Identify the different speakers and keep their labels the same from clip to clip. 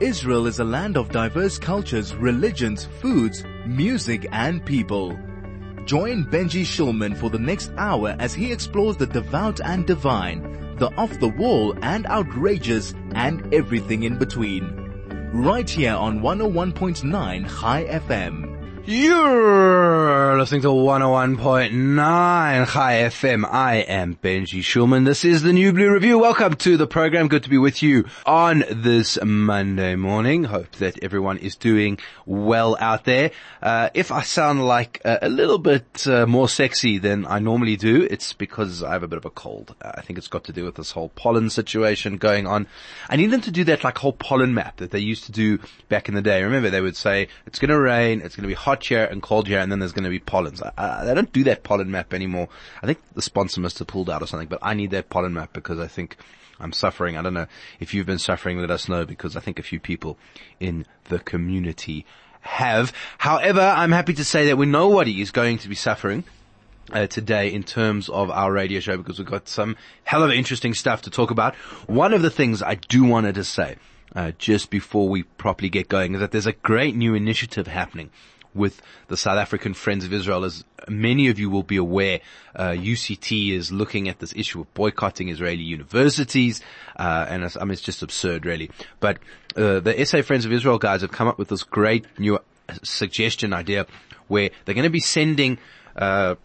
Speaker 1: Israel is a land of diverse cultures, religions, foods, music, and people. Join Benji Shulman for the next hour as he explores the devout and divine, the off the wall and outrageous, and everything in between. Right here on 101.9 Chai FM.
Speaker 2: You're listening to 101.9 Chai FM. I am Benji Shulman. This is the New Blue Review. Welcome to the program. Good to be with you on this Monday morning. Hope that everyone is doing well out there. Uh, if I sound like a, a little bit uh, more sexy than I normally do, it's because I have a bit of a cold. Uh, I think it's got to do with this whole pollen situation going on. I need them to do that like whole pollen map that they used to do back in the day. Remember they would say, it's going to rain, it's going to be hot here and cold here, and then there's going to be pollens. I they don't do that pollen map anymore. I think the sponsor must have pulled out or something, but I need that pollen map because I think I'm suffering. I don't know if you've been suffering, let us know because I think a few people in the community have. However, I'm happy to say that we nobody is going to be suffering. Uh, today in terms of our radio show because we've got some hell of interesting stuff to talk about. One of the things I do wanted to say uh, just before we properly get going is that there's a great new initiative happening with the South African Friends of Israel. As many of you will be aware, uh, UCT is looking at this issue of boycotting Israeli universities, uh, and I mean it's just absurd, really. But uh, the SA Friends of Israel guys have come up with this great new suggestion idea where they're going to be sending uh,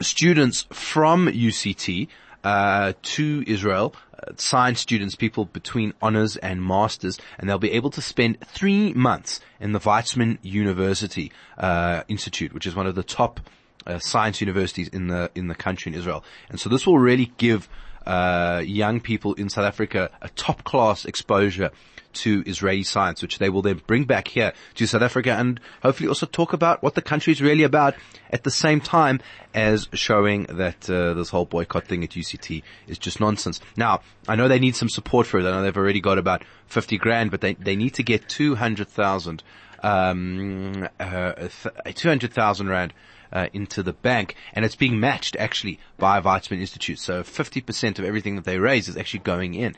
Speaker 2: students from UCT uh, to Israel science students, people between honors and masters, and they'll be able to spend three months in the Weizmann University uh, Institute, which is one of the top uh, science universities in the in the country in Israel. And so this will really give uh, young people in South Africa a top class exposure to Israeli science, which they will then bring back here to South Africa and hopefully also talk about what the country is really about at the same time as showing that uh, this whole boycott thing at UCT is just nonsense. Now, I know they need some support for it. I know they've already got about 50 grand, but they, they need to get 200,000, um, uh, 200,000 rand uh, into the bank, and it's being matched actually by Weizmann Institute. So 50% of everything that they raise is actually going in.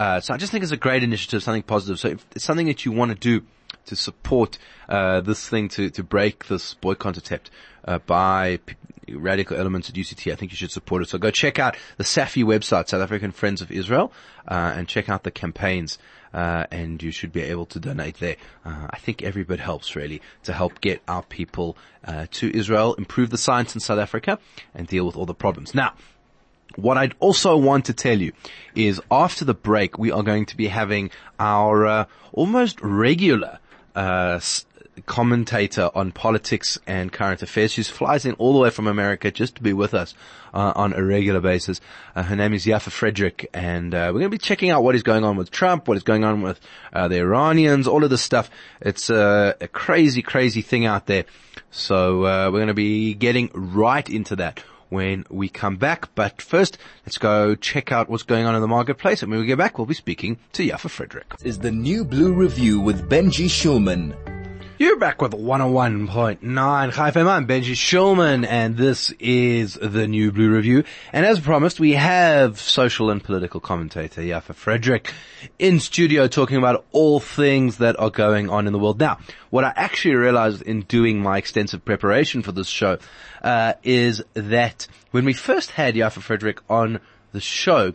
Speaker 2: Uh, so I just think it's a great initiative, something positive. So if it's something that you want to do to support uh, this thing to to break this boycott attempt uh, by p- radical elements at UCT, I think you should support it. So go check out the SAFI website, South African Friends of Israel, uh, and check out the campaigns. Uh, and you should be able to donate there. Uh, I think every bit helps really to help get our people to Israel, improve the science in South Africa, and deal with all the problems. Now, what I'd also want to tell you is after the break, we are going to be having our uh, almost regular uh, commentator on politics and current affairs. She flies in all the way from America just to be with us uh, on a regular basis. Uh, her name is Yaffa Fredrick, and uh, we're going to be checking out what is going on with Trump, what is going on with uh, the Iranians, all of this stuff. It's a crazy, crazy thing out there. So uh, we're going to be getting right into that when we come back. But first, let's go check out what's going on in the marketplace. And when we get back, we'll be speaking to Yaffa Fredrick.
Speaker 1: Is the new Blue Review with Benji Shulman.
Speaker 2: You're back with 101.9 Chai FM. I'm Benji Shulman and this is the new Blue Review. And as promised, we have social and political commentator Yaffa Fredrick in studio talking about all things that are going on in the world. Now, what I actually realized in doing my extensive preparation for this show, uh, is that when we first had Yaffa Fredrick on the show,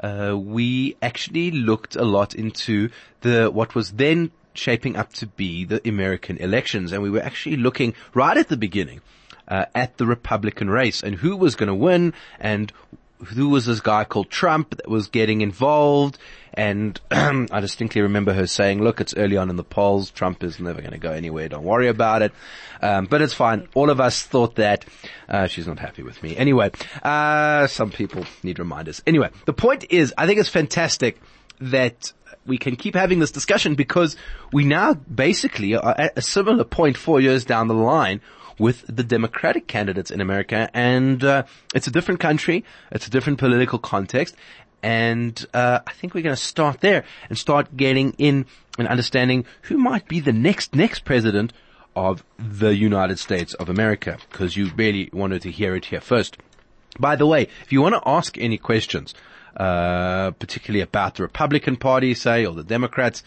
Speaker 2: uh, we actually looked a lot into the, what was then shaping up to be the American elections. And we were actually looking right at the beginning uh, at the Republican race and who was going to win and who was this guy called Trump that was getting involved. And I distinctly remember her saying, look, it's early on in the polls. Trump is never going to go anywhere. Don't worry about it. Um, but it's fine. All of us thought that. Uh, she's not happy with me. Anyway, uh, some people need reminders. Anyway, the point is, I think it's fantastic that we can keep having this discussion because we now basically are at a similar point four years down the line with the Democratic candidates in America, and uh, it's a different country, it's a different political context, and uh, I think we're going to start there and start getting in and understanding who might be the next next president of the United States of America, because you really wanted to hear it here first. By the way, if you want to ask any questions uh, particularly about the Republican Party, say, or the Democrats,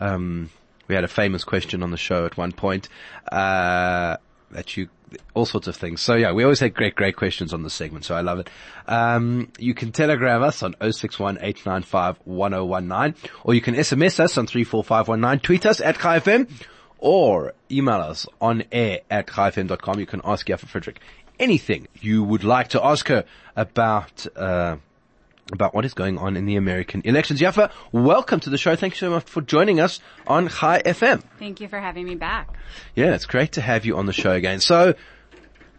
Speaker 2: Um, we had a famous question on the show at one point, uh, that you, all sorts of things. So yeah, we always had great, great questions on the segment, so I love it. Um, you can telegram us on 061 or you can SMS us on 34519, tweet us at KFM, or email us on air at KFM.com. You can ask Yaffa Fredrick anything you would like to ask her about, uh, about what is going on in the American elections. Yaffa, welcome to the show. Thank you so much for joining us on Chai FM.
Speaker 3: Thank you for having me back.
Speaker 2: Yeah, it's great to have you on the show again. So,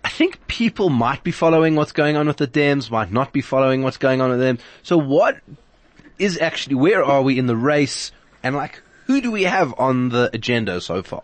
Speaker 2: I think people might be following what's going on with the Dems, might not be following what's going on with them. So what is actually, where are we in the race? And like, who do we have on the agenda so far?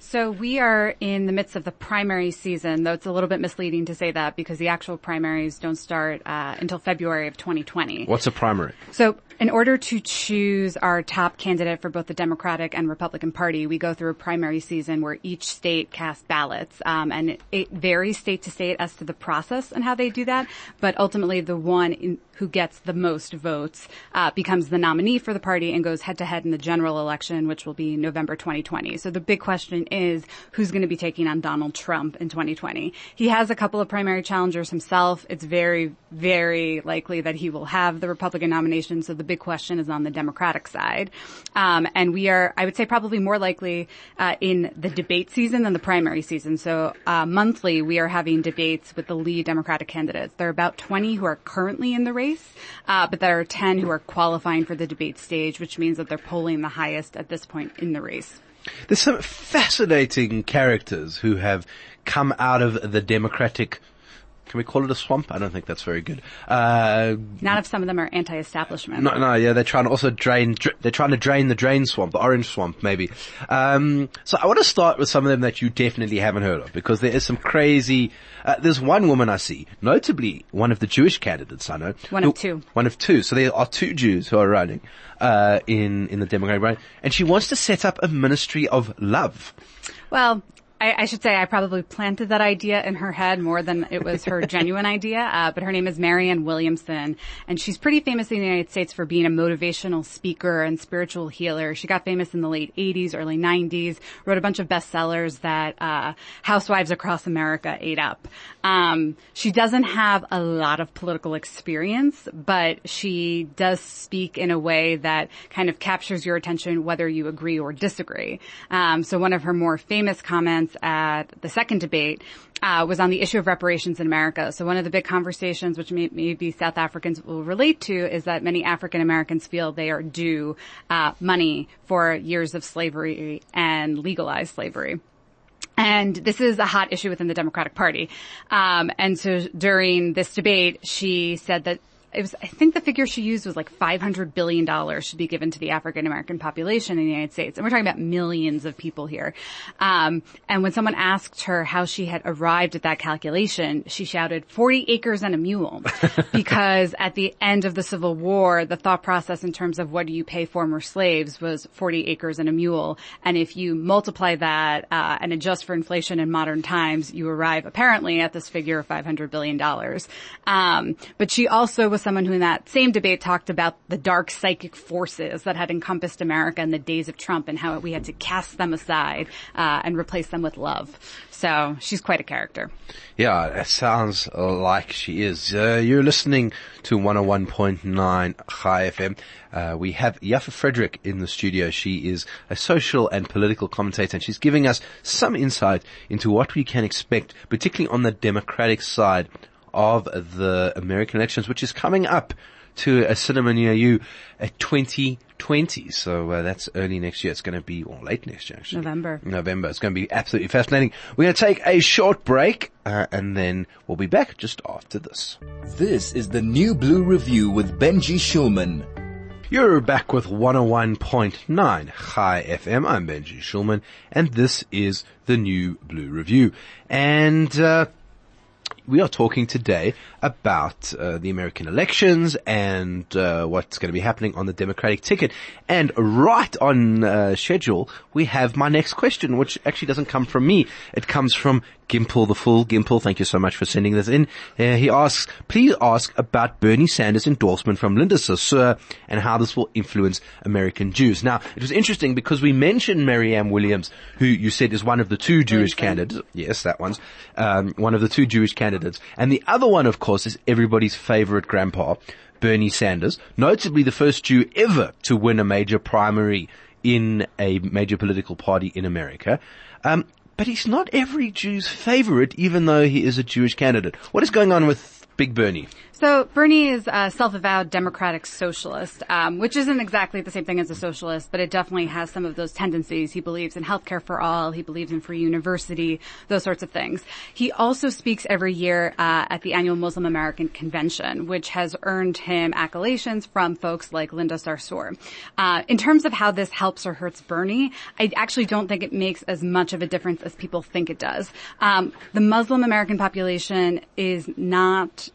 Speaker 3: So we are in the midst of the primary season, though it's a little bit misleading to say that because the actual primaries don't start uh, until February of 2020.
Speaker 2: What's a primary?
Speaker 3: So in order to choose our top candidate for both the Democratic and Republican Party, we go through a primary season where each state casts ballots, um, and it, it, varies state to state as to the process and how they do that. But ultimately, the one in, who gets the most votes uh, becomes the nominee for the party and goes head to head in the general election, which will be November 2020. So the big question is who's going to be taking on Donald Trump in 2020. He has a couple of primary challengers himself. It's very, very likely that he will have the Republican nomination. So the big question is on the Democratic side. Um, and we are, I would say, probably more likely uh, in the debate season than the primary season. So uh, monthly, we are having debates with the lead Democratic candidates. There are about 20 who are currently in the race, uh, but there are 10 who are qualifying for the debate stage, which means that they're polling the highest at this point in the race.
Speaker 2: There's some fascinating characters who have come out of the Democratic can we call it a swamp? I don't think that's very good. Uh,
Speaker 3: Not if some of them are anti-establishment.
Speaker 2: No, no, yeah, they're trying to also drain, dr- they're trying to drain the drain swamp, the orange swamp, maybe. Um, so I want to start with some of them that you definitely haven't heard of, because there is some crazy, uh, there's one woman I see, notably one of the Jewish candidates I know.
Speaker 3: One who, of two.
Speaker 2: One of two. So there are two Jews who are running, uh, in, in the Democratic Party, and she wants to set up a ministry of love.
Speaker 3: Well, I, I, should say I probably planted that idea in her head more than it was her genuine idea. Uh, but her name is Marianne Williamson, and she's pretty famous in the United States for being a motivational speaker and spiritual healer. She got famous in the late 80s, early 90s, wrote a bunch of bestsellers that uh, housewives across America ate up. Um, she doesn't have a lot of political experience, but she does speak in a way that kind of captures your attention whether you agree or disagree. Um, so one of her more famous comments at the second debate uh, was on the issue of reparations in America. So one of the big conversations, which may, maybe South Africans will relate to, is that many African Americans feel they are due uh, money for years of slavery and legalized slavery. And this is a hot issue within the Democratic Party. Um, and so during this debate, she said that it was, I think the figure she used was like $500 billion should be given to the African American population in the United States. And we're talking about millions of people here. Um, and when someone asked her how she had arrived at that calculation, she shouted 40 acres and a mule. because at the end of the Civil War, the thought process in terms of what do you pay former slaves was 40 acres and a mule. And if you multiply that, uh, and adjust for inflation in modern times, you arrive apparently at this figure of $500 billion. Um, but she also was someone who in that same debate talked about the dark psychic forces that had encompassed America in the days of Trump and how we had to cast them aside uh, and replace them with love. So she's quite a character.
Speaker 2: Yeah, it sounds like she is. Uh, you're listening to 101.9 Chai FM. Uh, we have Yaffa Fredrick in the studio. She is a social and political commentator and she's giving us some insight into what we can expect, particularly on the Democratic side of the American elections, which is coming up to a cinema near you at 2020. So uh, that's early next year. It's going to be, or late next year actually.
Speaker 3: November.
Speaker 2: November. It's going to be absolutely fascinating. We're going to take a short break uh, and then we'll be back just after this.
Speaker 1: This is the New Blue Review with Benji Shulman.
Speaker 2: You're back with 101.9 Chai FM. I'm Benji Shulman and this is the New Blue Review. And, uh, we are talking today about uh, the American elections and uh, what's going to be happening on the Democratic ticket. And right on uh, schedule, we have my next question, which actually doesn't come from me. It comes from Gimple the Fool. Gimple, thank you so much for sending this in. Uh, he asks, please ask about Bernie Sanders' endorsement from Linda Sarsour and how this will influence American Jews. Now, it was interesting because we mentioned Marianne Williams, who you said is one of the two Jewish candidates. Yes, that one's um, one of the two Jewish candidates. And the other one, of course, is everybody's favorite grandpa, Bernie Sanders, notably the first Jew ever to win a major primary in a major political party in America. Um, but he's not every Jew's favorite, even though he is a Jewish candidate. What is going on with Big Bernie?
Speaker 3: So Bernie is a self-avowed democratic socialist, um, which isn't exactly the same thing as a socialist, but it definitely has some of those tendencies. He believes in healthcare for all. He believes in free university, those sorts of things. He also speaks every year uh, at the annual Muslim American Convention, which has earned him accolades from folks like Linda Sarsour. Uh, in terms of how this helps or hurts Bernie, I actually don't think it makes as much of a difference as people think it does. Um, the Muslim American population is not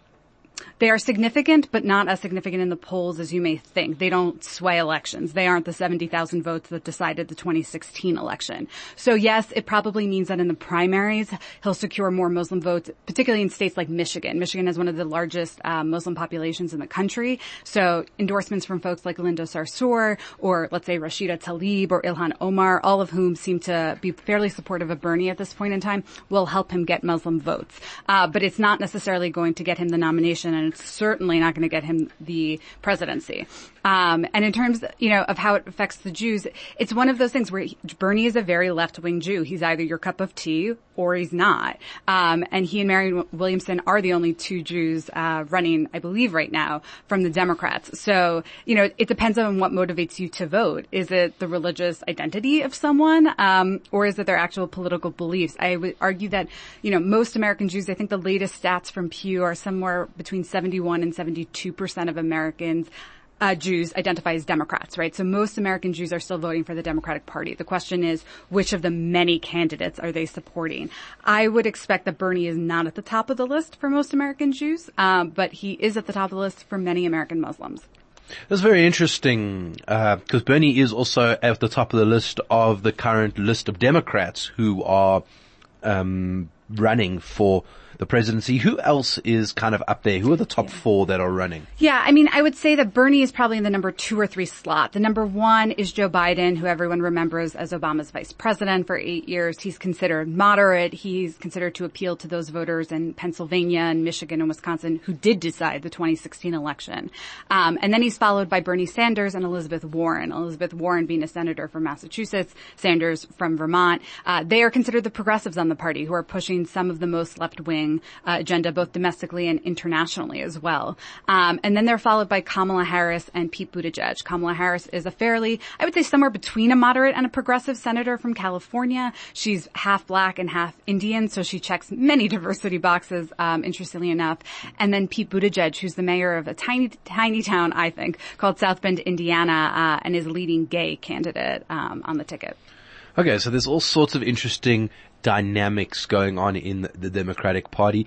Speaker 3: they are significant, but not as significant in the polls as you may think. They don't sway elections. They aren't the 70,000 votes that decided the 2016 election. So yes, it probably means that in the primaries, he'll secure more Muslim votes, particularly in states like Michigan. Michigan has one of the largest uh, Muslim populations in the country. So endorsements from folks like Linda Sarsour or let's say Rashida Tlaib or Ilhan Omar, all of whom seem to be fairly supportive of Bernie at this point in time, will help him get Muslim votes. Uh, but it's not necessarily going to get him the nomination and certainly not going to get him the presidency. Um, and in terms, you know, of how it affects the Jews, it's one of those things where he, Bernie is a very left-wing Jew. He's either your cup of tea or he's not. Um, and he and Marianne Williamson are the only two Jews uh, running, I believe, right now from the Democrats. So, you know, it depends on what motivates you to vote. Is it the religious identity of someone, um, or is it their actual political beliefs? I would argue that, you know, most American Jews, I think the latest stats from Pew are somewhere between 71 and 72 percent of Americans uh, Jews identify as Democrats, right? So most American Jews are still voting for the Democratic Party. The question is, which of the many candidates are they supporting? I would expect that Bernie is not at the top of the list for most American Jews, um, but he is at the top of the list for many American Muslims.
Speaker 2: That's very interesting because uh, Bernie is also at the top of the list of the current list of Democrats who are um, running for the presidency. Who else is kind of up there? Who are the top four that are running?
Speaker 3: Yeah, I mean, I would say that Bernie is probably in the number two or three slot. The number one is Joe Biden, who everyone remembers as Obama's vice president for eight years. He's considered moderate. He's considered to appeal to those voters in Pennsylvania and Michigan and Wisconsin who did decide the 2016 election. Um, and then he's followed by Bernie Sanders and Elizabeth Warren. Elizabeth Warren being a senator from Massachusetts, Sanders from Vermont. Uh, they are considered the progressives on the party who are pushing some of the most uh, agenda, both domestically and internationally as well. Um, and then they're followed by Kamala Harris and Pete Buttigieg. Kamala Harris is a fairly, I would say, somewhere between a moderate and a progressive senator from California. She's half black and half Indian, so she checks many diversity boxes. Um, interestingly enough, and then Pete Buttigieg, who's the mayor of a tiny, tiny town, I think, called South Bend, Indiana, uh, and is leading gay candidate um, on the ticket.
Speaker 2: Okay, so there's all sorts of interesting dynamics going on in the Democratic Party.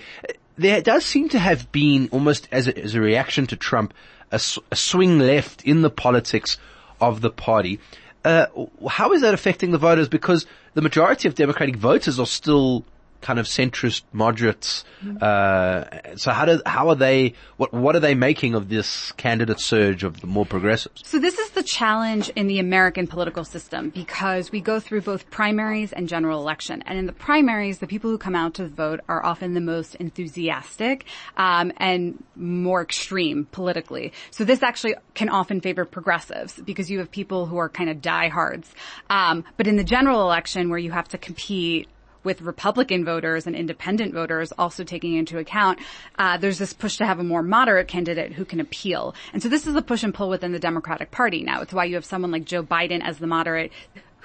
Speaker 2: There does seem to have been almost as a, as a reaction to Trump, a, a, swing left in the politics of the party. Uh, how is that affecting the voters? Because the majority of Democratic voters are still kind of centrist moderates. Uh, so how do how are they? What what are they making of this candidate surge of the more progressives?
Speaker 3: So this is the challenge in the American political system because we go through both primaries and general election, and in the primaries, the people who come out to vote are often the most enthusiastic um, and more extreme politically. So this actually can often favor progressives because you have people who are kind of diehards. Um, but in the general election, where you have to compete with Republican voters and independent voters also taking into account, uh, there's this push to have a more moderate candidate who can appeal. And so this is a push and pull within the Democratic Party now. It's why you have someone like Joe Biden as the moderate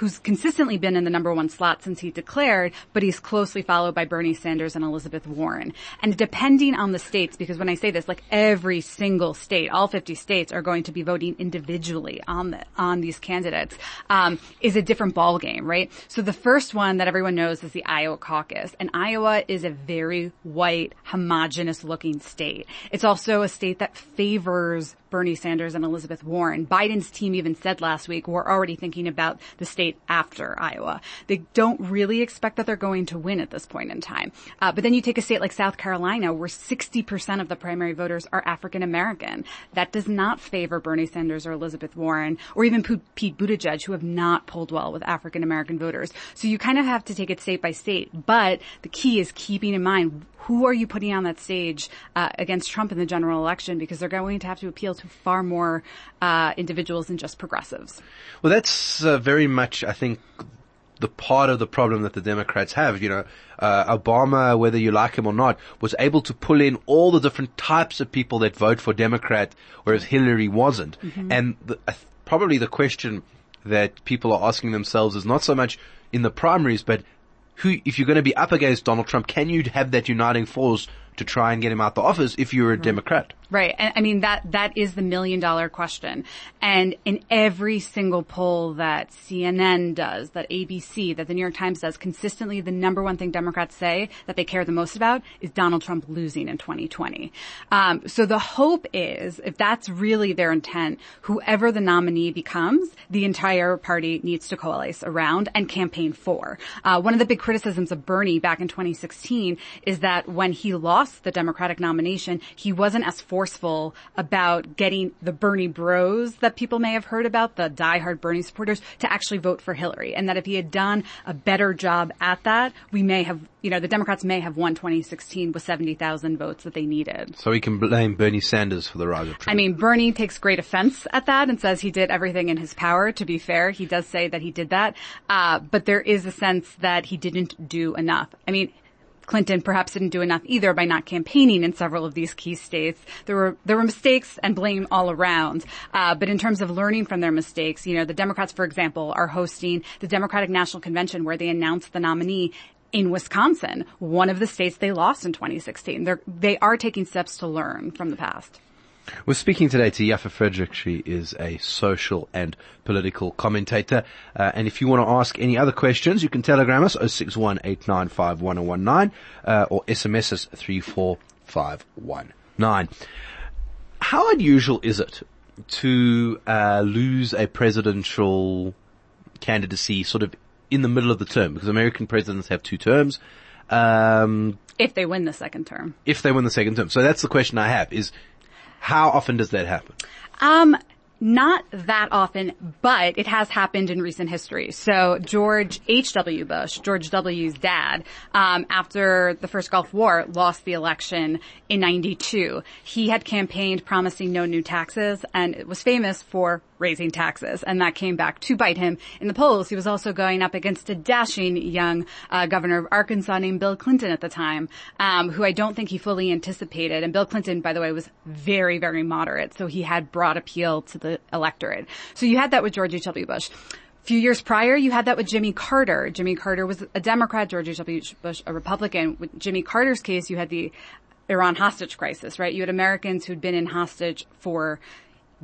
Speaker 3: who's consistently been in the number one slot since he declared, but he's closely followed by Bernie Sanders and Elizabeth Warren. And depending on the states, because when I say this, like every single state, all 50 states are going to be voting individually on the, on these candidates, um, is a different ball game, right? So the first one that everyone knows is the Iowa caucus. And Iowa is a very white, homogenous looking state. It's also a state that favors Bernie Sanders and Elizabeth Warren. Biden's team even said last week, we're already thinking about the state after Iowa. They don't really expect that they're going to win at this point in time. Uh, but then you take a state like South Carolina where 60% of the primary voters are African American. That does not favor Bernie Sanders or Elizabeth Warren or even Pete Buttigieg who have not pulled well with African American voters. So you kind of have to take it state by state. But the key is keeping in mind who are you putting on that stage uh, against Trump in the general election because they're going to have to appeal to far more uh, individuals than just progressives.
Speaker 2: Well, that's uh, very much, I think, the part of the problem that the Democrats have. You know, uh, Obama, whether you like him or not, was able to pull in all the different types of people that vote for Democrat, whereas Hillary wasn't. Mm-hmm. And the, uh, probably the question that people are asking themselves is not so much in the primaries, but who, if you're going to be up against Donald Trump, can you have that uniting force to try and get him out the office if you're a right. Democrat?
Speaker 3: Right. And I mean, that, that is the million dollar question. And in every single poll that CNN does, that ABC, that the New York Times does, consistently the number one thing Democrats say that they care the most about is Donald Trump losing in 2020. Um, so the hope is, if that's really their intent, whoever the nominee becomes, the entire party needs to coalesce around and campaign for. Uh, one of the big criticisms of Bernie back in 2016 is that when he lost the Democratic nomination, he wasn't as forceful about getting the Bernie bros that people may have heard about, the diehard Bernie supporters, to actually vote for Hillary. And that if he had done a better job at that, we may have, you know, the Democrats may have won 2016 with 70,000 votes that they needed.
Speaker 2: So he can blame Bernie Sanders for the rise of Trump.
Speaker 3: I mean, Bernie takes great offense at that and says he did everything in his power. To be fair, he does say that he did that. Uh, but there is a sense that he didn't do enough. I mean, Clinton perhaps didn't do enough either by not campaigning in several of these key states. There were there were mistakes and blame all around. Uh, but in terms of learning from their mistakes, you know, the Democrats, for example, are hosting the Democratic National Convention where they announced the nominee in Wisconsin, one of the states they lost in 2016. They're, they are taking steps to learn from the past.
Speaker 2: We're speaking today to Yaffa Fredrick. She is a social and political commentator. Uh, and if you want to ask any other questions, you can telegram us 061 uh, or SMS us 34519. How unusual is it to uh, lose a presidential candidacy sort of in the middle of the term? Because American presidents have two terms.
Speaker 3: Um, if they win the second term.
Speaker 2: If they win the second term. So that's the question I have is, how often does that happen?
Speaker 3: Um, not that often, but it has happened in recent history. So George H.W. Bush, George W.'s dad, um, after the first Gulf War, lost the election in 92. He had campaigned promising no new taxes and it was famous for raising taxes, and that came back to bite him in the polls. He was also going up against a dashing young uh, governor of Arkansas named Bill Clinton at the time, um, who I don't think he fully anticipated. And Bill Clinton, by the way, was very, very moderate, so he had broad appeal to the electorate. So you had that with George H.W. Bush. Few years prior, you had that with Jimmy Carter. Jimmy Carter was a Democrat, George H.W. Bush a Republican. With Jimmy Carter's case, you had the Iran hostage crisis, right? You had Americans who'd been in hostage for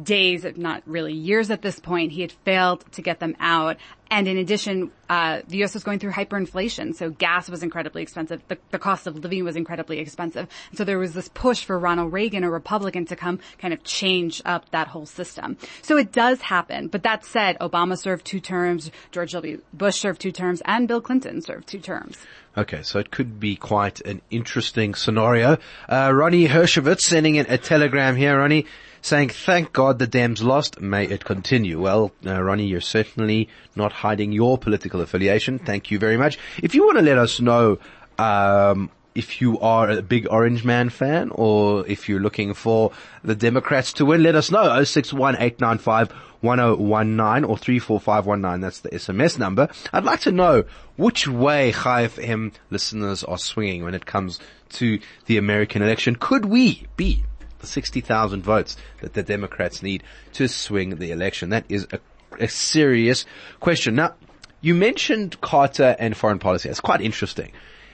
Speaker 3: days, if not really years at this point. He had failed to get them out. And in addition, uh, the U.S. was going through hyperinflation, so gas was incredibly expensive. The, the cost of living was incredibly expensive. And so there was this push for Ronald Reagan, a Republican, to come kind of change up that whole system. So it does happen. But that said, Obama served two terms, George W. Bush served two terms, and Bill Clinton served two terms.
Speaker 2: Okay, so it could be quite an interesting scenario. Uh, Ronnie Hershowitz sending in a telegram here, Ronnie saying, thank God the Dems lost. May it continue. Well, uh, Ronnie, you're certainly not hiding your political affiliation. Thank you very much. If you want to let us know, um, if you are a big Orange Man fan or if you're looking for the Democrats to win, let us know. 061895 1019 or 34519. That's the SMS number. I'd like to know which way Chai FM listeners are swinging when it comes to the American election. Could we be the 60,000 votes that the Democrats need to swing the election? That is a, a serious question. Now, you mentioned Carter and foreign policy. It's quite interesting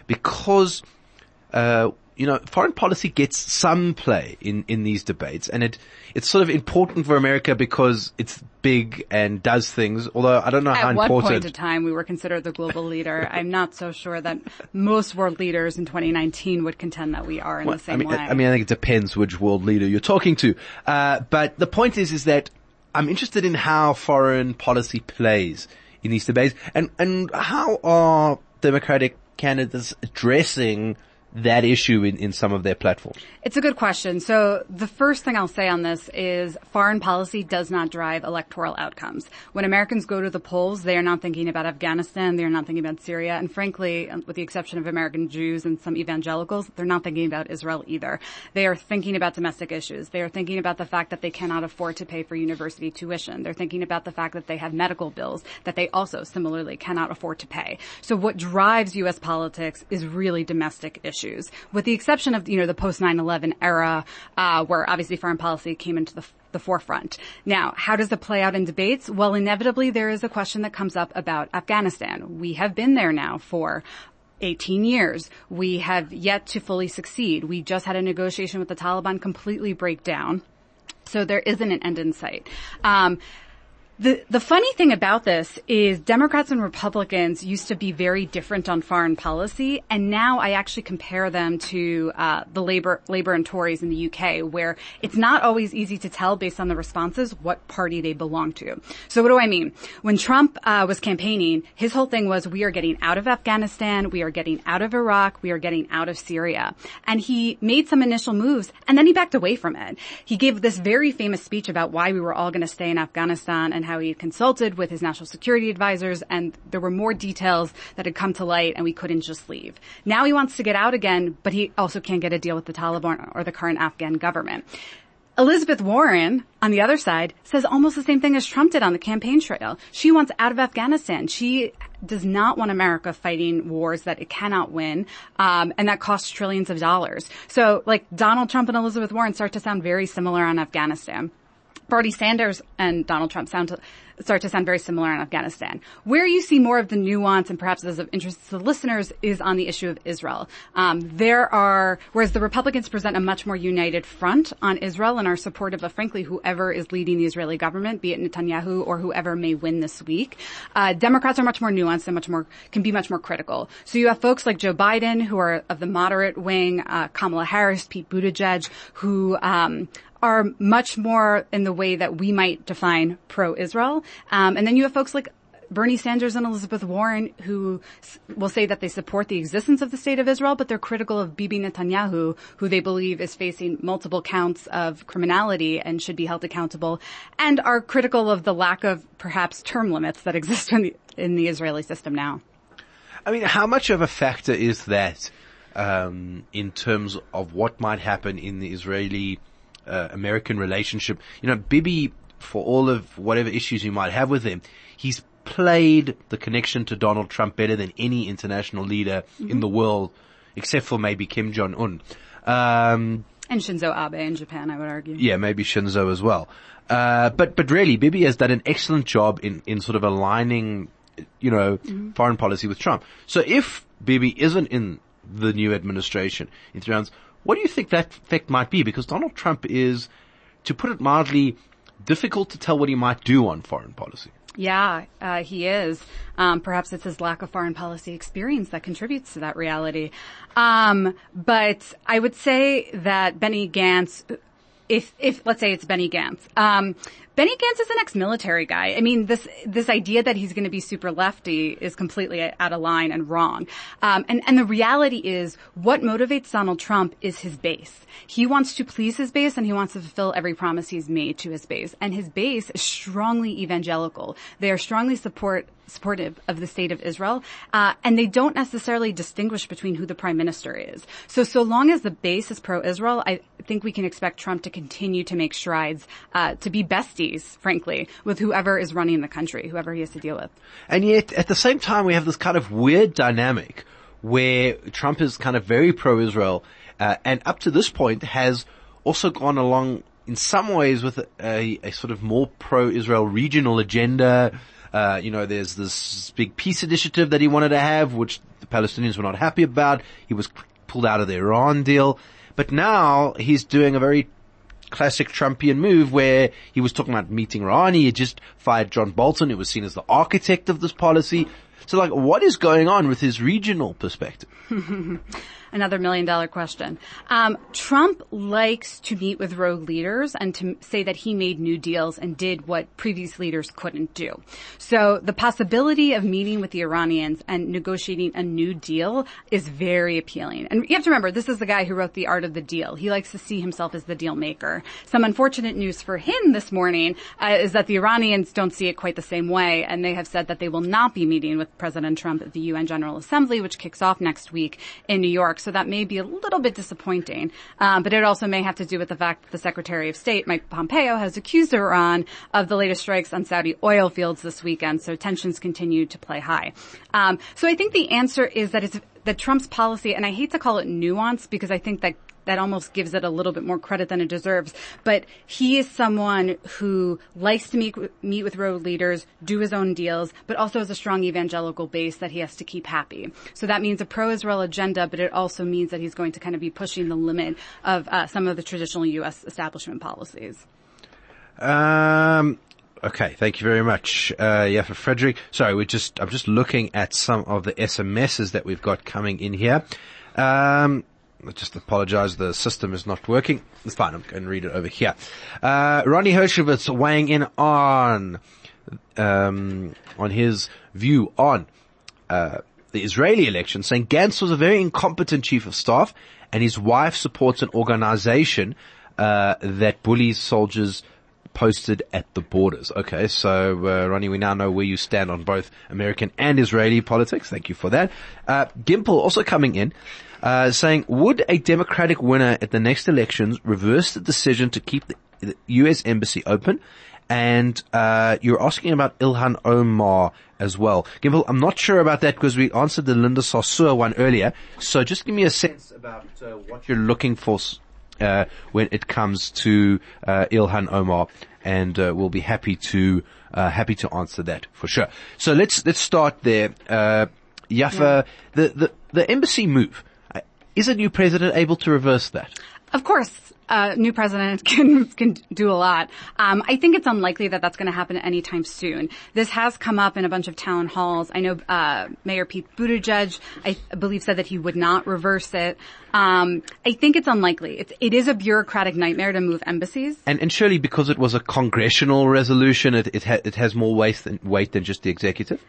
Speaker 2: because, uh, you know, foreign policy gets some play in, in these debates and it, it's sort of important for America because it's big and does things, although I don't know
Speaker 3: At
Speaker 2: how
Speaker 3: what point in time we were considered the global leader? I'm not so sure that most world leaders in 2019 would contend that we are in
Speaker 2: Well,
Speaker 3: the same
Speaker 2: I mean,
Speaker 3: way.
Speaker 2: I, I mean, I think it depends which world leader you're talking to. Uh, but the point is, is that I'm interested in how foreign policy plays in these debates and, and how are Democratic candidates addressing that issue in, in some of their platforms?
Speaker 3: It's a good question. So the first thing I'll say on this is foreign policy does not drive electoral outcomes. When Americans go to the polls, they are not thinking about Afghanistan, they're not thinking about Syria, and frankly, um, with the exception of American Jews and some evangelicals, they're not thinking about Israel either. They are thinking about domestic issues. They are thinking about the fact that they cannot afford to pay for university tuition. They're thinking about the fact that they have medical bills that they also similarly cannot afford to pay. So what drives U.S. politics is really domestic issues issues, with the exception of, you know, the post 9-11 era, uh, where obviously foreign policy came into the the forefront. Now, how does it play out in debates? Well, inevitably there is a question that comes up about Afghanistan. We have been there now for 18 years. We have yet to fully succeed. We just had a negotiation with the Taliban completely break down. So there isn't an end in sight. Um, the the funny thing about this is Democrats and Republicans used to be very different on foreign policy, and now I actually compare them to uh, the Labor Labor and Tories in the UK, where it's not always easy to tell based on the responses what party they belong to. So what do I mean? When Trump uh, was campaigning, his whole thing was we are getting out of Afghanistan, we are getting out of Iraq, we are getting out of Syria, and he made some initial moves, and then he backed away from it. He gave this very famous speech about why we were all going to stay in Afghanistan and how he consulted with his national security advisors and there were more details that had come to light and we couldn't just leave. Now he wants to get out again, but he also can't get a deal with the Taliban or the current Afghan government. Elizabeth Warren, on the other side, says almost the same thing as Trump did on the campaign trail. She wants out of Afghanistan. She does not want America fighting wars that it cannot win, um, and that costs trillions of dollars. So, like Donald Trump and Elizabeth Warren start to sound very similar on Afghanistan. Bernie Sanders and Donald Trump sound start to sound very similar in Afghanistan. Where you see more of the nuance and perhaps as of interest to the listeners is on the issue of Israel. Um, there are, whereas the Republicans present a much more united front on Israel and are supportive of, frankly, whoever is leading the Israeli government, be it Netanyahu or whoever may win this week. Uh, Democrats are much more nuanced and much more can be much more critical. So you have folks like Joe Biden who are of the moderate wing, uh, Kamala Harris, Pete Buttigieg, who um, are much more in the way that we might define pro-Israel. Um, and then you have folks like Bernie Sanders and Elizabeth Warren who will say that they support the existence of the state of Israel, but they're critical of Bibi Netanyahu, who they believe is facing multiple counts of criminality and should be held accountable, and are critical of the lack of perhaps term limits that exist in the, in the Israeli system now.
Speaker 2: I mean, how much of a factor is that um, in terms of what might happen in the Israeli uh, American relationship? You know, Bibi, for all of whatever issues you might have with him, he's played the connection to Donald Trump better than any international leader mm-hmm. in the world, except for maybe Kim Jong Un. Um,
Speaker 3: and Shinzo Abe in Japan, I would argue.
Speaker 2: Yeah, maybe Shinzo as well. Uh, but but really, Bibi has done an excellent job in in sort of aligning, you know, mm-hmm. foreign policy with Trump. So if Bibi isn't in the new administration in three rounds, what do you think that effect might be? Because Donald Trump is, to put it mildly, difficult to tell what he might do on foreign policy.
Speaker 3: Yeah, uh, he is. Um, perhaps it's his lack of foreign policy experience that contributes to that reality. Um, but I would say that Benny Gantz, if if let's say it's Benny Gantz, um, Benny Gantz is an ex-military guy. I mean, this this idea that he's going to be super lefty is completely out of line and wrong. Um, and and the reality is, what motivates Donald Trump is his base. He wants to please his base, and he wants to fulfill every promise he's made to his base. And his base is strongly evangelical. They are strongly support supportive of the state of Israel, uh, and they don't necessarily distinguish between who the prime minister is. So, so long as the base is pro-Israel, I think we can expect Trump to continue to make strides uh, to be besties, frankly, with whoever is running the country, whoever he has to deal with.
Speaker 2: And yet, at the same time, we have this kind of weird dynamic where Trump is kind of very pro-Israel, uh, and up to this point has also gone along in some ways with a, a sort of more pro-Israel regional agenda Uh, you know, there's this big peace initiative that he wanted to have, which the Palestinians were not happy about. He was pulled out of the Iran deal. But now he's doing a very classic Trumpian move where he was talking about meeting Rouhani. He just fired John Bolton, who was seen as the architect of this policy. So like, what is going on with his regional perspective?
Speaker 3: another million dollar question. Um, Trump likes to meet with rogue leaders and to say that he made new deals and did what previous leaders couldn't do. So the possibility of meeting with the Iranians and negotiating a new deal is very appealing. And you have to remember, this is the guy who wrote The Art of the Deal. He likes to see himself as the deal maker. Some unfortunate news for him this morning uh, is that the Iranians don't see it quite the same way, and they have said that they will not be meeting with President Trump at the UN General Assembly, which kicks off next week in New York so that may be a little bit disappointing. Um, but it also may have to do with the fact that the Secretary of State, Mike Pompeo, has accused Iran of the latest strikes on Saudi oil fields this weekend. So tensions continue to play high. Um, so I think the answer is that it's that Trump's policy, and I hate to call it nuance because I think that that almost gives it a little bit more credit than it deserves. But he is someone who likes to meet, meet with road leaders, do his own deals, but also has a strong evangelical base that he has to keep happy. So that means a pro-Israel agenda, but it also means that he's going to kind of be pushing the limit of uh, some of the traditional U.S. establishment policies.
Speaker 2: Um, Okay, thank you very much. Uh, Yaffa Fredrick. Sorry, we're just, I'm just looking at some of the SMSs that we've got coming in here. Um, I just apologize, the system is not working. It's fine, I'm going to read it over here. Uh, Ronnie Hershkovitz weighing in on, um, on his view on, uh, the Israeli election, saying Gantz was a very incompetent chief of staff and his wife supports an organization, uh, that bullies soldiers posted at the borders. Okay, so uh, Ronnie, we now know where you stand on both American and Israeli politics. Thank you for that. Uh, Gimple also coming in uh, saying, would a Democratic winner at the next elections reverse the decision to keep the, the U.S. embassy open? And uh, you're asking about Ilhan Omar as well. Gimple, I'm not sure about that because we answered the Linda Sarsour one earlier. So just give me a sense about uh, what you're looking for uh, when it comes to uh, Ilhan Omar, and uh, we'll be happy to uh, happy to answer that for sure. So let's let's start there. Uh, Yaffa, yeah. the, the the embassy move. Is a new president able to reverse that?
Speaker 3: Of course, a new president can can do a lot. Um, I think it's unlikely that that's going to happen anytime soon. This has come up in a bunch of town halls. I know uh, Mayor Pete Buttigieg, I believe, said that he would not reverse it. Um, I think it's unlikely. It's it is a bureaucratic nightmare to move embassies.
Speaker 2: And and surely because it was a congressional resolution, it it, ha- it has more weight than weight than just the executive.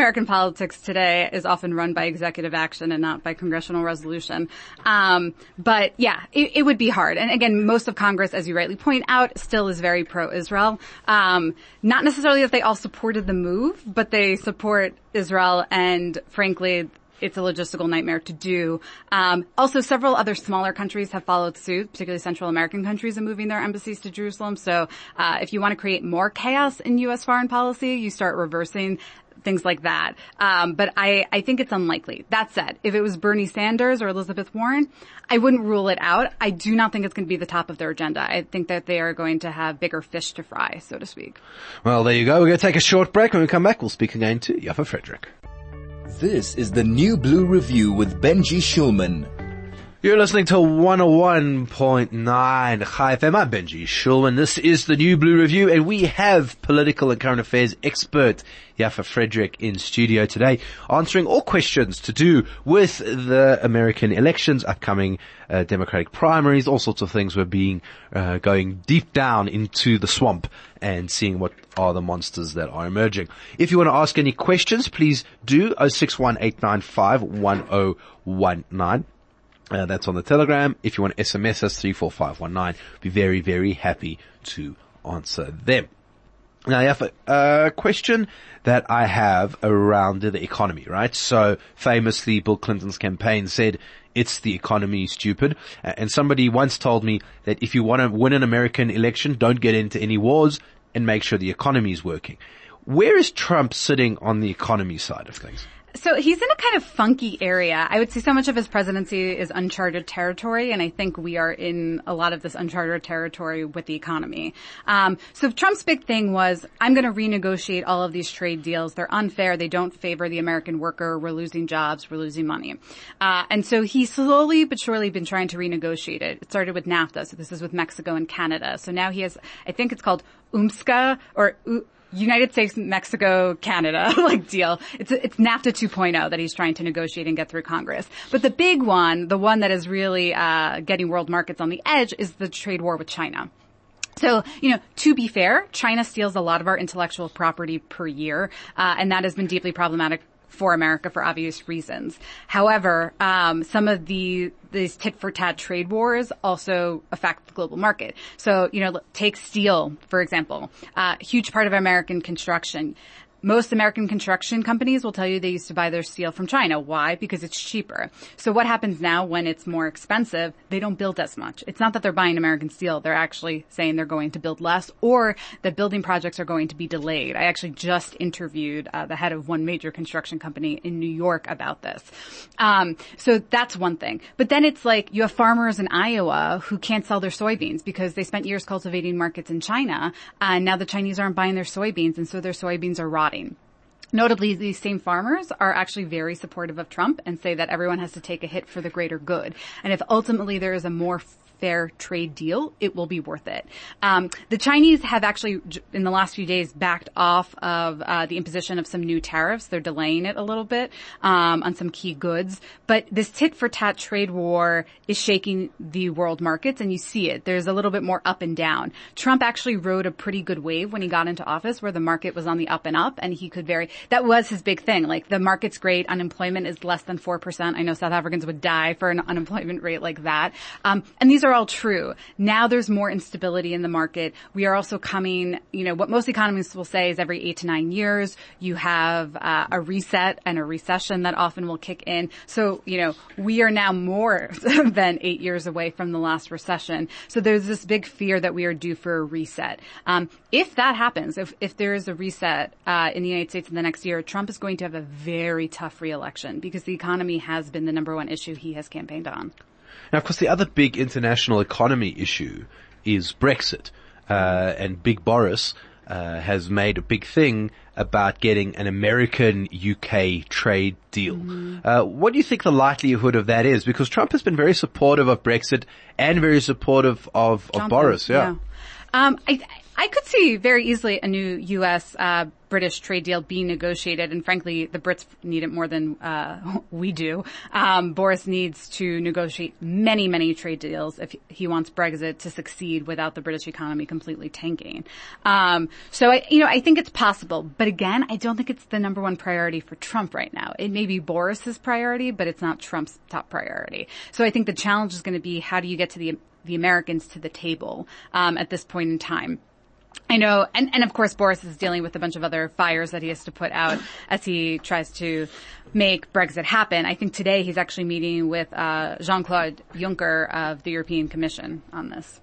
Speaker 3: American politics today is often run by executive action and not by congressional resolution. Um, but yeah, it, it, would be hard. And again, most of Congress, as you rightly point out, still is very pro-Israel. Um, not necessarily that they all supported the move, but they support Israel and frankly, it's a logistical nightmare to do. Um, also, several other smaller countries have followed suit, particularly Central American countries, in moving their embassies to Jerusalem. So, uh, if you want to create more chaos in U.S. foreign policy, you start reversing things like that. Um, but I, I think it's unlikely. That said, if it was Bernie Sanders or Elizabeth Warren, I wouldn't rule it out. I do not think it's going to be the top of their agenda. I think that they are going to have bigger fish to fry, so to speak.
Speaker 2: Well, there you go. We're going to take a short break. When we come back, we'll speak again to Yaffa Fredrick.
Speaker 1: This is the New Blue Review with Benji Shulman.
Speaker 2: You're listening to 101.9 Chai FM. I'm Benji Shulman. This is the New Blue Review and we have political and current affairs expert Yaffa Fredrick in studio today answering all questions to do with the American elections, upcoming uh, Democratic primaries, all sorts of things. We're being, uh, going deep down into the swamp and seeing what are the monsters that are emerging. If you want to ask any questions, please do 0618951019. Uh, that's on the Telegram. If you want to SMS us, 34519, be very, very happy to answer them. Now, a, a question that I have around the economy, right? So famously, Bill Clinton's campaign said, it's the economy, stupid. And somebody once told me that if you want to win an American election, don't get into any wars and make sure the economy is working. Where is Trump sitting on the economy side of things?
Speaker 3: So he's in a kind of funky area. I would say so much of his presidency is uncharted territory, and I think we are in a lot of this uncharted territory with the economy. Um, so Trump's big thing was, I'm going to renegotiate all of these trade deals. They're unfair. They don't favor the American worker. We're losing jobs. We're losing money. Uh, and so he's slowly but surely been trying to renegotiate it. It started with NAFTA, so this is with Mexico and Canada. So now he has, I think it's called USMCA or. U- United States, Mexico, Canada, like deal. It's, it's NAFTA 2.0 that he's trying to negotiate and get through Congress. But the big one, the one that is really, uh, getting world markets on the edge is the trade war with China. So, you know, to be fair, China steals a lot of our intellectual property per year, uh, and that has been deeply problematic for America for obvious reasons. However, um, some of the these tit for tat trade wars also affect the global market. So, you know, take steel for example. Uh, huge part of American construction most American construction companies will tell you they used to buy their steel from China. Why? Because it's cheaper. So what happens now when it's more expensive? They don't build as much. It's not that they're buying American steel. They're actually saying they're going to build less or that building projects are going to be delayed. I actually just interviewed uh, the head of one major construction company in New York about this. Um, so that's one thing. But then it's like you have farmers in Iowa who can't sell their soybeans because they spent years cultivating markets in China and now the Chinese aren't buying their soybeans and so their soybeans are rotting Notably, these same farmers are actually very supportive of Trump and say that everyone has to take a hit for the greater good. And if ultimately there is a more fair trade deal, it will be worth it. Um, the Chinese have actually, in the last few days, backed off of uh, the imposition of some new tariffs. They're delaying it a little bit um, on some key goods. But this tit for tat trade war is shaking the world markets, and you see it. There's a little bit more up and down. Trump actually rode a pretty good wave when he got into office, where the market was on the up and up, and he could vary. That was his big thing. Like the market's great, unemployment is less than four percent. I know South Africans would die for an unemployment rate like that. Um, and these are are all true. Now there's more instability in the market. We are also coming, you know, what most economists will say is every eight to nine years you have uh, a reset and a recession that often will kick in. So, you know, we are now more than eight years away from the last recession. So there's this big fear that we are due for a reset. Um, if that happens, if, if there is a reset uh, in the United States in the next year, Trump is going to have a very tough reelection because the economy has been the number one issue he has campaigned on.
Speaker 2: Now, of course, the other big international economy issue is Brexit. Uh, and Big Boris uh, has made a big thing about getting an American UK trade deal. Mm-hmm. Uh, what do you think the likelihood of that is? Because Trump has been very supportive of Brexit and very supportive of, of Boris. Yeah.
Speaker 3: yeah. Um, I, I could see very easily a new U.S. Uh, British trade deal being negotiated, and frankly, the Brits need it more than uh, we do. Um, Boris needs to negotiate many, many trade deals if he wants Brexit to succeed without the British economy completely tanking. Um, so, I, you know, I think it's possible, but again, I don't think it's the number one priority for Trump right now. It may be Boris's priority, but it's not Trump's top priority. So, I think the challenge is going to be how do you get to the the Americans to the table um, at this point in time. I know, and, and of course Boris is dealing with a bunch of other fires that he has to put out as he tries to make Brexit happen. I think today he's actually meeting with uh, Jean-Claude Juncker of the European Commission on this.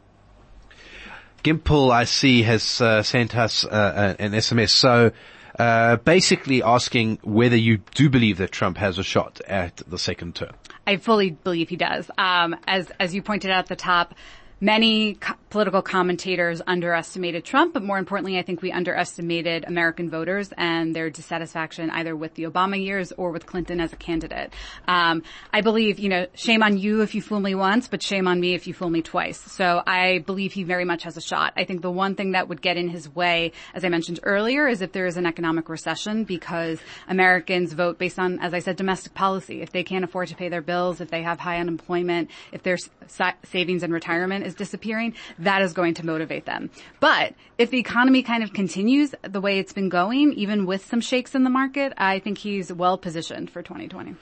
Speaker 2: Gimple, I see, has uh, sent us uh, an SMS. So, uh, basically asking whether you do believe that Trump has a shot at the second term.
Speaker 3: I fully believe he does. Um, as as you pointed out at the top, Many co- political commentators underestimated Trump, but more importantly, I think we underestimated American voters and their dissatisfaction either with the Obama years or with Clinton as a candidate. Um, I believe, you know, shame on you if you fool me once, but shame on me if you fool me twice. So I believe he very much has a shot. I think the one thing that would get in his way, as I mentioned earlier, is if there is an economic recession because Americans vote based on, as I said, domestic policy. If they can't afford to pay their bills, if they have high unemployment, if their sa- savings and retirement is disappearing, that is going to motivate them. But if the economy kind of continues the way it's been going, even with some shakes in the market, I think he's well positioned for 2020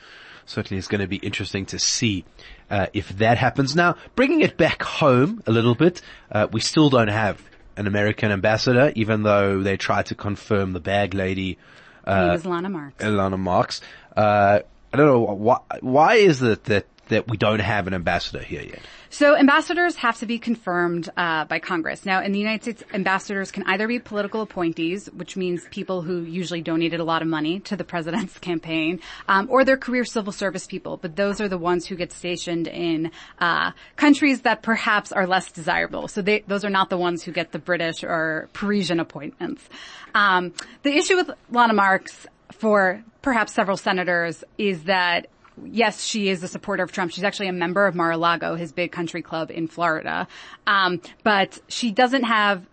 Speaker 2: certainly is going to be interesting to see uh, if that happens. Now, bringing it back home a little bit, uh, we still don't have an American ambassador, even though they tried to confirm the bag lady.
Speaker 3: Uh, Lana Marks.
Speaker 2: Lana Marks. Uh, I don't know why. Why is it that that we don't have an ambassador here yet?
Speaker 3: So ambassadors have to be confirmed uh, by Congress. Now, in the United States, ambassadors can either be political appointees, which means people who usually donated a lot of money to the president's campaign, um, or they're career civil service people. But those are the ones who get stationed in uh, countries that perhaps are less desirable. So they, those are not the ones who get the British or Parisian appointments. Um, the issue with Lana Marks for perhaps several senators is that yes, she is a supporter of Trump. She's actually a member of Mar-a-Lago, his big country club in Florida. Um, but she doesn't have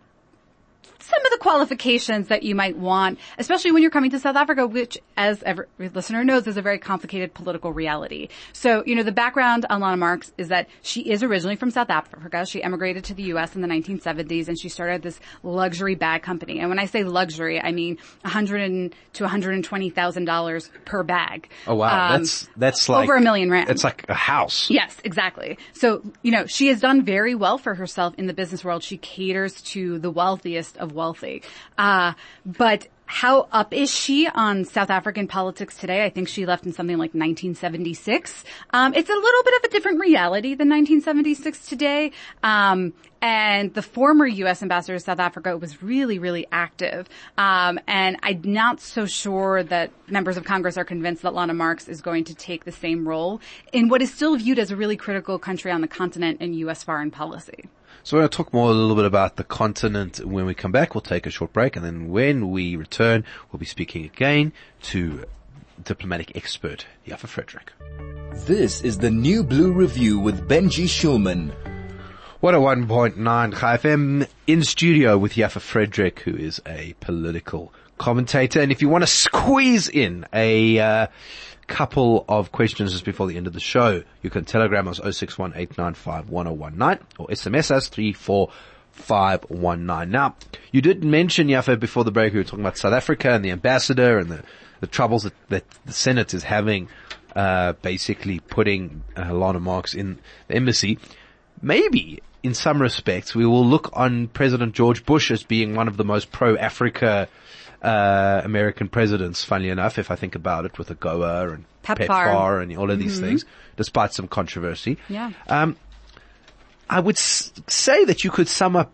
Speaker 3: some of the qualifications that you might want, especially when you're coming to South Africa, which, as every listener knows, is a very complicated political reality. So, you know, the background on Lana Marks is that she is originally from South Africa. She emigrated to the U.S. in the 1970s, and she started this luxury bag company. And when I say luxury, I mean 100 to 120 thousand dollars per bag.
Speaker 2: Oh wow, um, that's that's like
Speaker 3: over a million rand.
Speaker 2: It's like a house.
Speaker 3: Yes, exactly. So, you know, she has done very well for herself in the business world. She caters to the wealthiest of wealthy. Uh, but how up is she on South African politics today? I think she left in something like 1976. Um, it's a little bit of a different reality than 1976 today. Um, and the former U.S. ambassador to South Africa was really, really active. Um, and I'm not so sure that members of Congress are convinced that Lana Marks is going to take the same role in what is still viewed as a really critical country on the continent in U.S. foreign policy.
Speaker 2: So we're going to talk more a little bit about the continent when we come back. We'll take a short break and then when we return, we'll be speaking again to diplomatic expert Yaffa Fredrick.
Speaker 1: This is the New Blue Review with Benji Shulman.
Speaker 2: 101.9 FM in studio with Yaffa Fredrick, who is a political commentator. And if you want to squeeze in a, uh, couple of questions just before the end of the show. You can telegram us 0618951019 or SMS us 34519. Now, you did mention, Yaffa, before the break, we were talking about South Africa and the ambassador and the, the troubles that, that the Senate is having, uh, basically putting uh, Lana Marks in the embassy. Maybe in some respects, we will look on President George Bush as being one of the most pro-Africa uh, American presidents, funnily enough, if I think about it, with AGOA and PEPFAR, PEPFAR and all of these mm-hmm. things, despite some controversy.
Speaker 3: Yeah. Um,
Speaker 2: I would s- say that you could sum up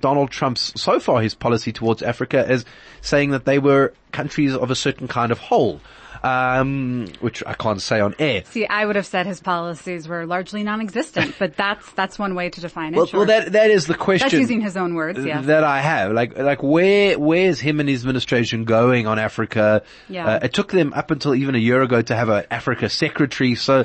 Speaker 2: Donald Trump's, so far his policy towards Africa as saying that they were countries of a certain kind of whole um, which I can't say on air.
Speaker 3: See, I would have said his policies were largely non-existent, but that's that's one way to define it.
Speaker 2: Well,
Speaker 3: sure.
Speaker 2: well that that is the question.
Speaker 3: That's using his own words, yeah.
Speaker 2: That I have, like like where where is him and his administration going on Africa?
Speaker 3: Yeah. Uh,
Speaker 2: it took them up until even a year ago to have an Africa secretary, so.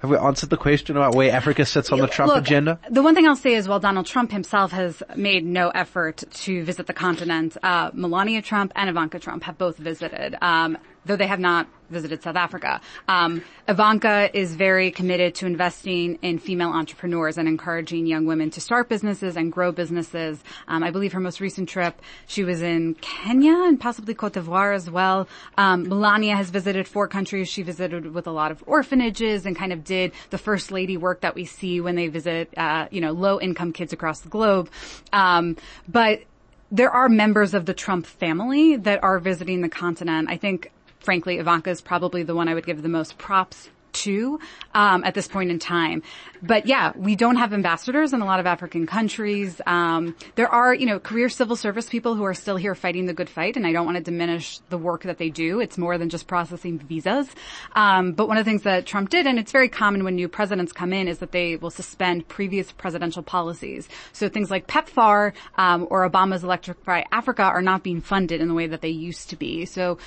Speaker 2: Have we answered the question about where Africa sits on the Trump
Speaker 3: Look,
Speaker 2: agenda?
Speaker 3: The one thing I'll say is while Donald Trump himself has made no effort to visit the continent, uh, Melania Trump and Ivanka Trump have both visited. Um, though they have not visited South Africa. Um, Ivanka is very committed to investing in female entrepreneurs and encouraging young women to start businesses and grow businesses. Um, I believe her most recent trip, she was in Kenya and possibly Cote d'Ivoire as well. Um, Melania has visited four countries. She visited with a lot of orphanages and kind of did the first lady work that we see when they visit, uh, you know, low income kids across the globe. Um, but there are members of the Trump family that are visiting the continent. I think frankly, Ivanka is probably the one I would give the most props to um, at this point in time. But yeah, we don't have ambassadors in a lot of African countries. Um, there are, you know, career civil service people who are still here fighting the good fight, and I don't want to diminish the work that they do. It's more than just processing visas. Um, but one of the things that Trump did, and it's very common when new presidents come in, is that they will suspend previous presidential policies. So things like PEPFAR um, or Obama's Electrify Africa are not being funded in the way that they used to be. So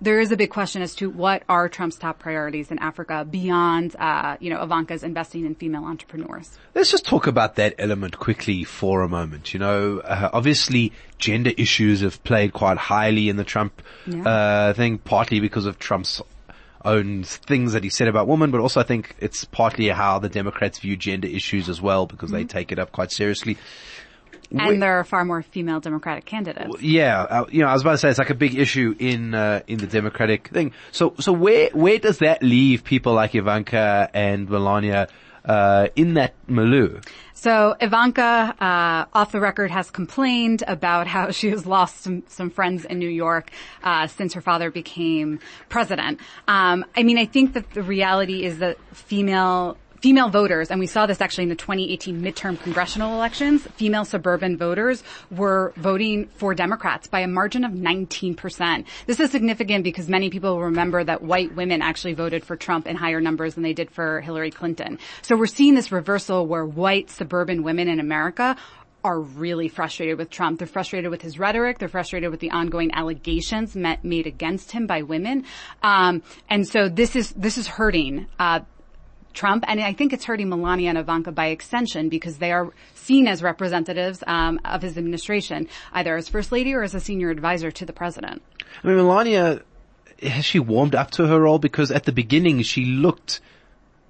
Speaker 3: there is a big question as to what are Trump's top priorities in Africa beyond, uh, you know, Ivanka's investing in female entrepreneurs.
Speaker 2: Let's just talk about that element quickly for a moment. You know, uh, obviously gender issues have played quite highly in the Trump yeah. uh, thing, partly because of Trump's own things that he said about women, but also I think it's partly how the Democrats view gender issues as well because mm-hmm. they take it up quite seriously.
Speaker 3: And we, there are far more female Democratic candidates.
Speaker 2: Yeah, uh, you know, I was about to say it's like a big issue in uh, in the Democratic thing. So, so where where does that leave people like Ivanka and Melania? uh, in that milieu.
Speaker 3: So Ivanka, uh, off the record, has complained about how she has lost some, some friends in New York uh, since her father became president. Um, I mean, I think that the reality is that female female voters, and we saw this actually in the 2018 midterm congressional elections, female suburban voters were voting for Democrats by a margin of 19%. This is significant because many people remember that white women actually voted for Trump in higher numbers than they did for Hillary Clinton. So we're seeing this reversal where white suburban women in America are really frustrated with Trump. They're frustrated with his rhetoric. They're frustrated with the ongoing allegations met, made against him by women. Um, and so this is this is hurting uh, Trump, and I think it's hurting Melania and Ivanka by extension because they are seen as representatives um, of his administration, either as first lady or as a senior advisor to the president.
Speaker 2: I mean, Melania has she warmed up to her role because at the beginning she looked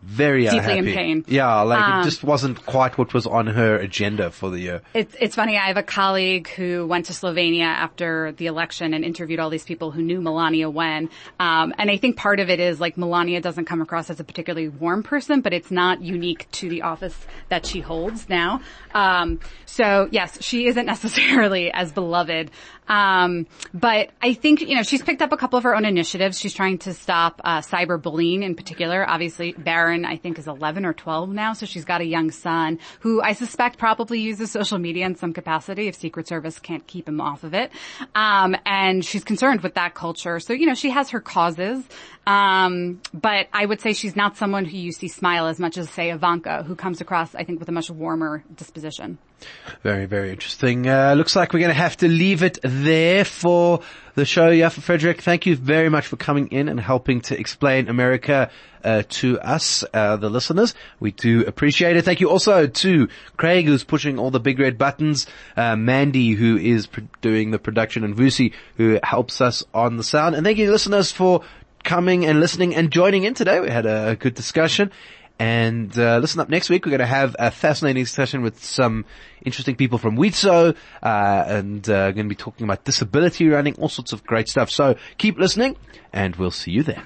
Speaker 2: very
Speaker 3: deeply
Speaker 2: unhappy.
Speaker 3: in pain.
Speaker 2: Yeah, like
Speaker 3: Um,
Speaker 2: it just wasn't quite what was on her agenda for the year.
Speaker 3: It's, it's funny. I have a colleague who went to Slovenia after the election and interviewed all these people who knew Melania when. Um, and I think part of it is like Melania doesn't come across as a particularly warm person, but it's not unique to the office that she holds now. Um, so yes, she isn't necessarily as beloved. Um, but I think, you know, she's picked up a couple of her own initiatives. She's trying to stop, uh, cyberbullying in particular. Obviously, Barron, I think, is 11 or 12 now, so she's got a young son who I suspect probably uses social media in some capacity if Secret Service can't keep him off of it. Um, and she's concerned with that culture. So, you know, she has her causes. Um, but I would say she's not someone who you see smile as much as, say, Ivanka, who comes across, I think, with a much warmer disposition.
Speaker 2: Very, very interesting. Uh, looks like we're going to have to leave it there for the show. Yaffa Fredrick, thank you very much for coming in and helping to explain America uh, to us, uh, the listeners. We do appreciate it. Thank you also to Craig, who's pushing all the big red buttons, uh, Mandy, who is doing the production, and Vusi, who helps us on the sound. And thank you, listeners, for coming and listening and joining in today. We had a good discussion. And uh, listen up next week. We're going to have a fascinating session with some interesting people from Wheatso, uh, and uh, going to be talking about disability running, all sorts of great stuff. So keep listening, and we'll see you then.